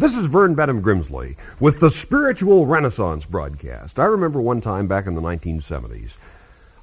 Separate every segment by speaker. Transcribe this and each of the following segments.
Speaker 1: This is Vern Bennom Grimsley with the Spiritual Renaissance broadcast. I remember one time back in the 1970s,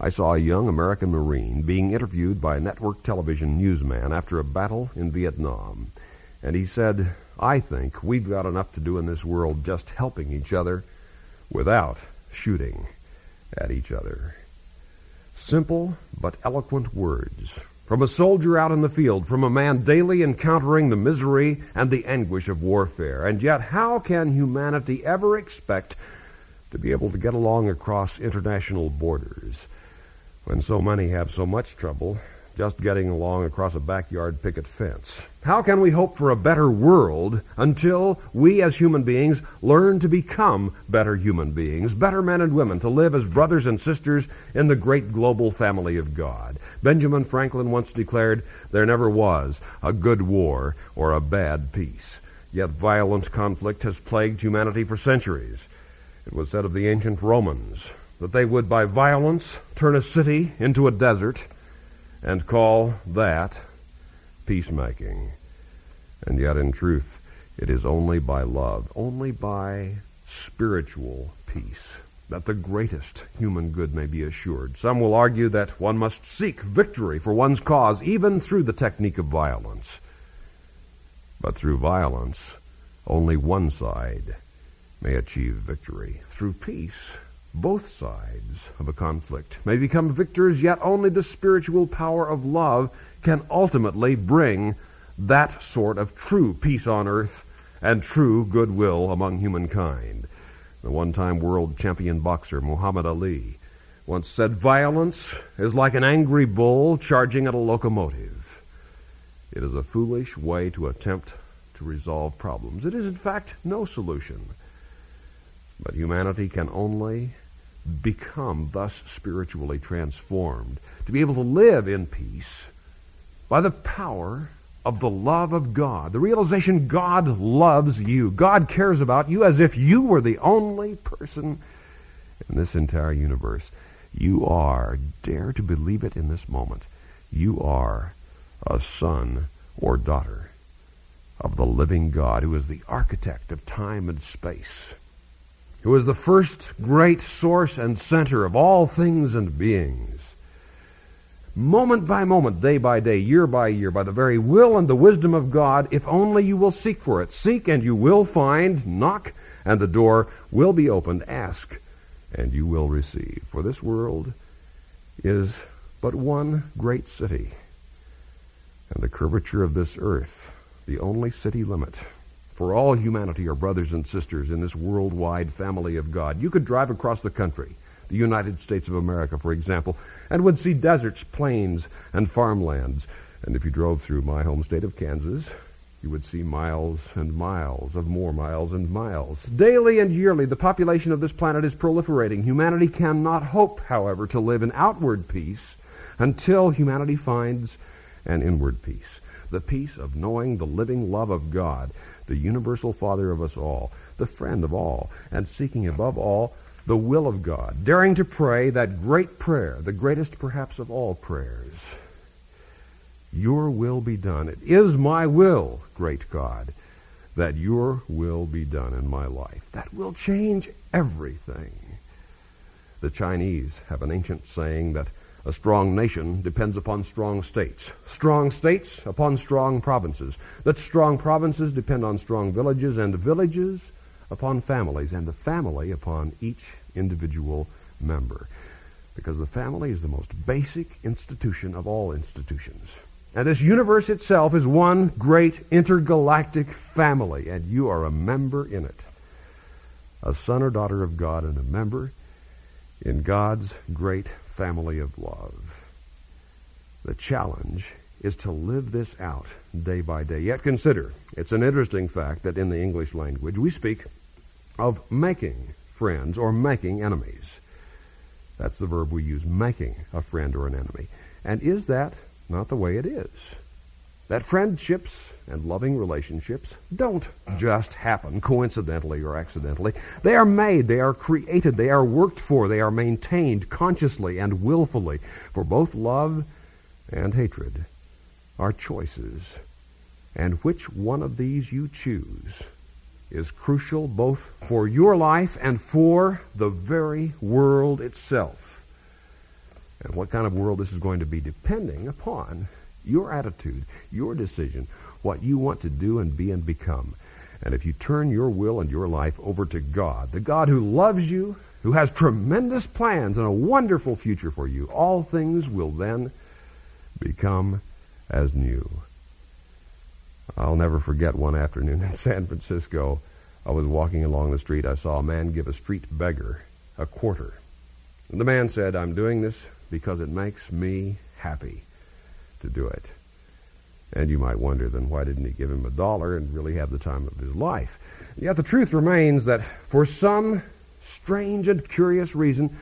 Speaker 1: I saw a young American Marine being interviewed by a network television newsman after a battle in Vietnam. And he said, I think we've got enough to do in this world just helping each other without shooting at each other. Simple but eloquent words from a soldier out in the field, from a man daily encountering the misery and the anguish of warfare. And yet, how can humanity ever expect to be able to get along across international borders when so many have so much trouble just getting along across a backyard picket fence. How can we hope for a better world until we as human beings learn to become better human beings, better men and women, to live as brothers and sisters in the great global family of God? Benjamin Franklin once declared, There never was a good war or a bad peace. Yet violent conflict has plagued humanity for centuries. It was said of the ancient Romans that they would by violence turn a city into a desert and call that peacemaking. And yet, in truth, it is only by love, only by spiritual peace, that the greatest human good may be assured. Some will argue that one must seek victory for one's cause, even through the technique of violence. But through violence, only one side may achieve victory. Through peace, both sides of a conflict may become victors, yet only the spiritual power of love can ultimately bring that sort of true peace on earth and true goodwill among humankind. The one time world champion boxer Muhammad Ali once said, Violence is like an angry bull charging at a locomotive. It is a foolish way to attempt to resolve problems. It is, in fact, no solution. But humanity can only become thus spiritually transformed, to be able to live in peace by the power of the love of God, the realization God loves you. God cares about you as if you were the only person in this entire universe. You are, dare to believe it in this moment, you are a son or daughter of the living God who is the architect of time and space who is the first great source and center of all things and beings. Moment by moment, day by day, year by year, by the very will and the wisdom of God, if only you will seek for it. Seek and you will find. Knock and the door will be opened. Ask and you will receive. For this world is but one great city, and the curvature of this earth the only city limit for all humanity are brothers and sisters in this worldwide family of God. You could drive across the country, the United States of America, for example, and would see deserts, plains, and farmlands. And if you drove through my home state of Kansas, you would see miles and miles of more miles and miles. Daily and yearly, the population of this planet is proliferating. Humanity cannot hope, however, to live in outward peace until humanity finds an inward peace the peace of knowing the living love of God the universal Father of us all, the friend of all, and seeking above all the will of God, daring to pray that great prayer, the greatest perhaps of all prayers. Your will be done. It is my will, great God, that your will be done in my life. That will change everything. The Chinese have an ancient saying that a strong nation depends upon strong states. Strong states upon strong provinces. That strong provinces depend on strong villages, and villages upon families, and the family upon each individual member. Because the family is the most basic institution of all institutions. And this universe itself is one great intergalactic family, and you are a member in it. A son or daughter of God and a member in God's great family of love. The challenge is to live this out day by day. Yet consider, it's an interesting fact that in the English language we speak of making friends or making enemies. That's the verb we use, making a friend or an enemy. And is that not the way it is? That friendships and loving relationships don't just happen coincidentally or accidentally. They are made, they are created, they are worked for, they are maintained consciously and willfully. For both love and hatred are choices. And which one of these you choose is crucial both for your life and for the very world itself. And what kind of world this is going to be depending upon your attitude, your decision, what you want to do and be and become. And if you turn your will and your life over to God, the God who loves you, who has tremendous plans and a wonderful future for you, all things will then become as new. I'll never forget one afternoon in San Francisco. I was walking along the street. I saw a man give a street beggar a quarter. And the man said, I'm doing this because it makes me happy to do it. And you might wonder, then why didn't he give him a dollar and really have the time of his life? Yet the truth remains that for some strange and curious reason,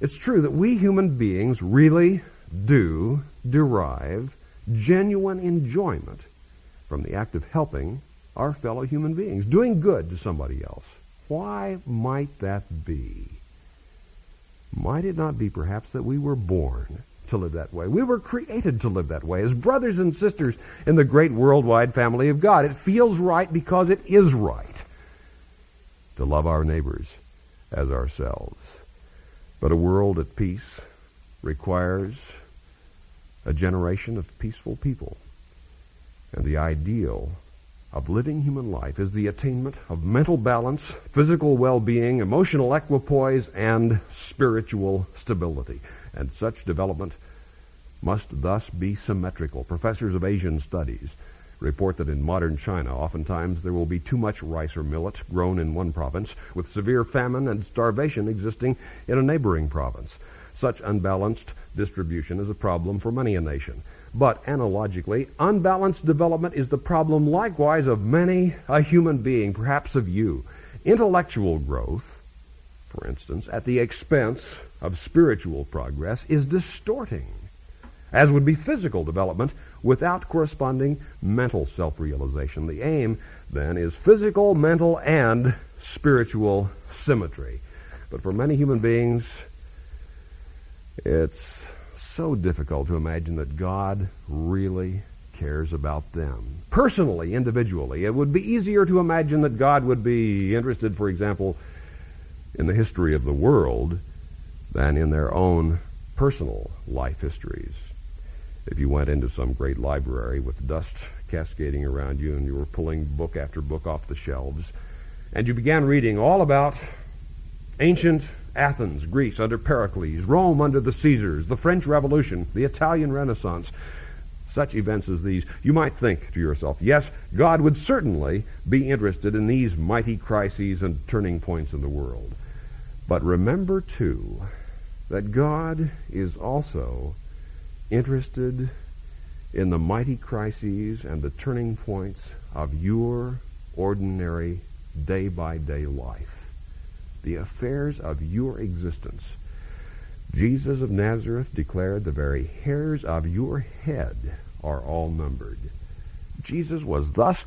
Speaker 1: it's true that we human beings really do derive genuine enjoyment from the act of helping our fellow human beings, doing good to somebody else. Why might that be? Might it not be perhaps that we were born to live that way? We were created to live that way as brothers and sisters in the great worldwide family of God. It feels right because it is right to love our neighbors as ourselves. But a world at peace requires a generation of peaceful people. And the ideal of living human life is the attainment of mental balance, physical well-being, emotional equipoise, and spiritual stability. And such development must thus be symmetrical. Professors of Asian studies report that in modern China, oftentimes there will be too much rice or millet grown in one province, with severe famine and starvation existing in a neighboring province. Such unbalanced distribution is a problem for many a nation. But analogically, unbalanced development is the problem likewise of many a human being, perhaps of you. Intellectual growth, for instance, at the expense of spiritual progress, is distorting, as would be physical development without corresponding mental self realization. The aim, then, is physical, mental, and spiritual symmetry. But for many human beings, it's so difficult to imagine that God really cares about them. Personally, individually, it would be easier to imagine that God would be interested, for example, in the history of the world than in their own personal life histories. If you went into some great library with dust cascading around you and you were pulling book after book off the shelves, and you began reading all about ancient Athens, Greece under Pericles, Rome under the Caesars, the French Revolution, the Italian Renaissance, such events as these, you might think to yourself, yes, God would certainly be interested in these mighty crises and turning points in the world. But remember, too, that God is also interested in the mighty crises and the turning points of your ordinary day by day life the affairs of your existence. Jesus of Nazareth declared the very hairs of your head are all numbered. Jesus was thus,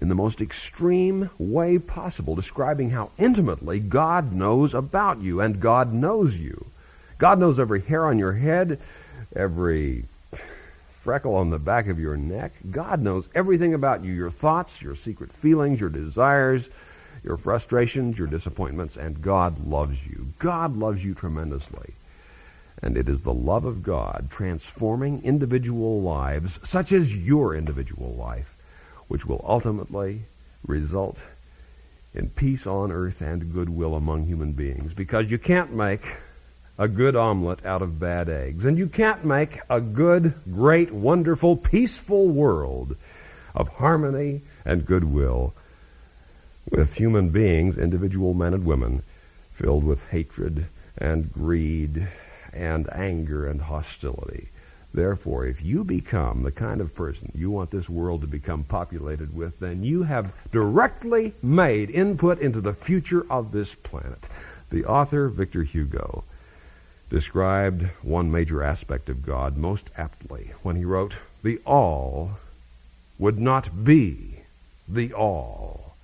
Speaker 1: in the most extreme way possible, describing how intimately God knows about you, and God knows you. God knows every hair on your head, every freckle on the back of your neck. God knows everything about you your thoughts, your secret feelings, your desires, your frustrations, your disappointments, and God loves you. God loves you tremendously. And it is the love of God transforming individual lives, such as your individual life, which will ultimately result in peace on earth and goodwill among human beings. Because you can't make a good omelet out of bad eggs. And you can't make a good, great, wonderful, peaceful world of harmony and goodwill with human beings, individual men and women, filled with hatred and greed and anger and hostility. Therefore, if you become the kind of person you want this world to become populated with, then you have directly made input into the future of this planet. The author, Victor Hugo, described one major aspect of God most aptly when he wrote, The all would not be the all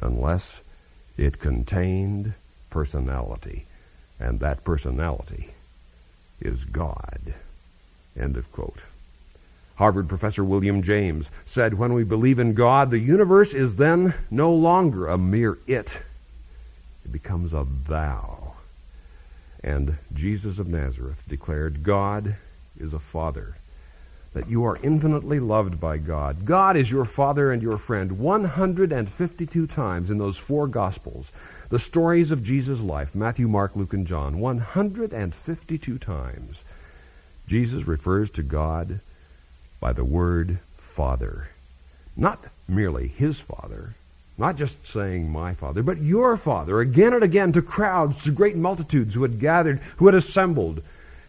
Speaker 1: unless it contained personality. And that personality is God. End of quote. Harvard professor William James said, When we believe in God, the universe is then no longer a mere it, it becomes a thou. And Jesus of Nazareth declared, God is a father, that you are infinitely loved by God. God is your father and your friend 152 times in those four Gospels. The stories of Jesus' life Matthew, Mark, Luke, and John 152 times. Jesus refers to God by the word Father. Not merely his Father, not just saying my Father, but your Father, again and again to crowds, to great multitudes who had gathered, who had assembled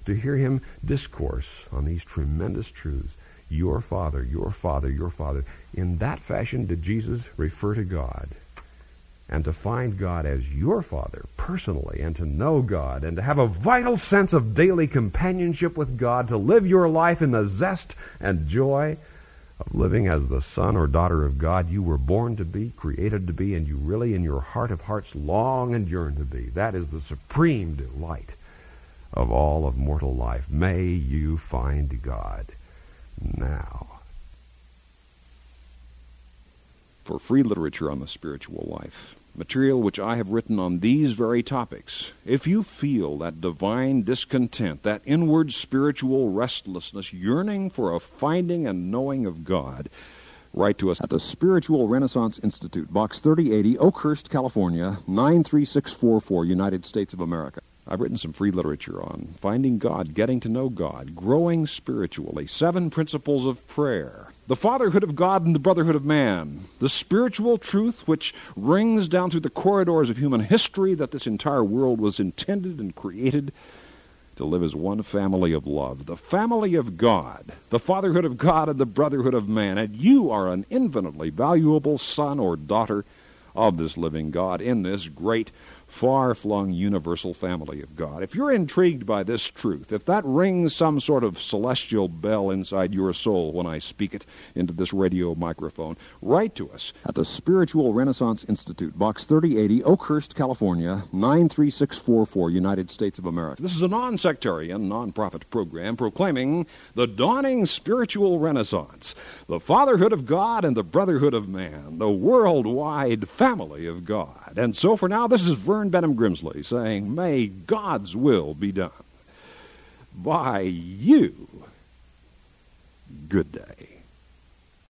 Speaker 1: to hear him discourse on these tremendous truths. Your Father, your Father, your Father. In that fashion did Jesus refer to God. And to find God as your Father personally, and to know God, and to have a vital sense of daily companionship with God, to live your life in the zest and joy of living as the son or daughter of God you were born to be, created to be, and you really in your heart of hearts long and yearn to be. That is the supreme delight of all of mortal life. May you find God now.
Speaker 2: For free literature on the spiritual life, material which I have written on these very topics, if you feel that divine discontent, that inward spiritual restlessness, yearning for a finding and knowing of God, write to us at the Spiritual Renaissance Institute, Box 3080, Oakhurst, California, 93644, United States of America. I've written some free literature on finding God, getting to know God, growing spiritually, seven principles of prayer, the fatherhood of God and the brotherhood of man, the spiritual truth which rings down through the corridors of human history that this entire world was intended and created to live as one family of love, the family of God, the fatherhood of God and the brotherhood of man. And you are an infinitely valuable son or daughter of this living God in this great far flung universal family of God. If you're intrigued by this truth, if that rings some sort of celestial bell inside your soul when I speak it into this radio microphone, write to us at the Spiritual Renaissance Institute, Box 3080, Oakhurst, California, 93644, United States of America. This is a non sectarian, non profit program proclaiming the dawning spiritual renaissance, the fatherhood of God and the brotherhood of man, the worldwide family of God. And so for now, this is Vern Bennom Grimsley saying, May God's will be done by you. Good day.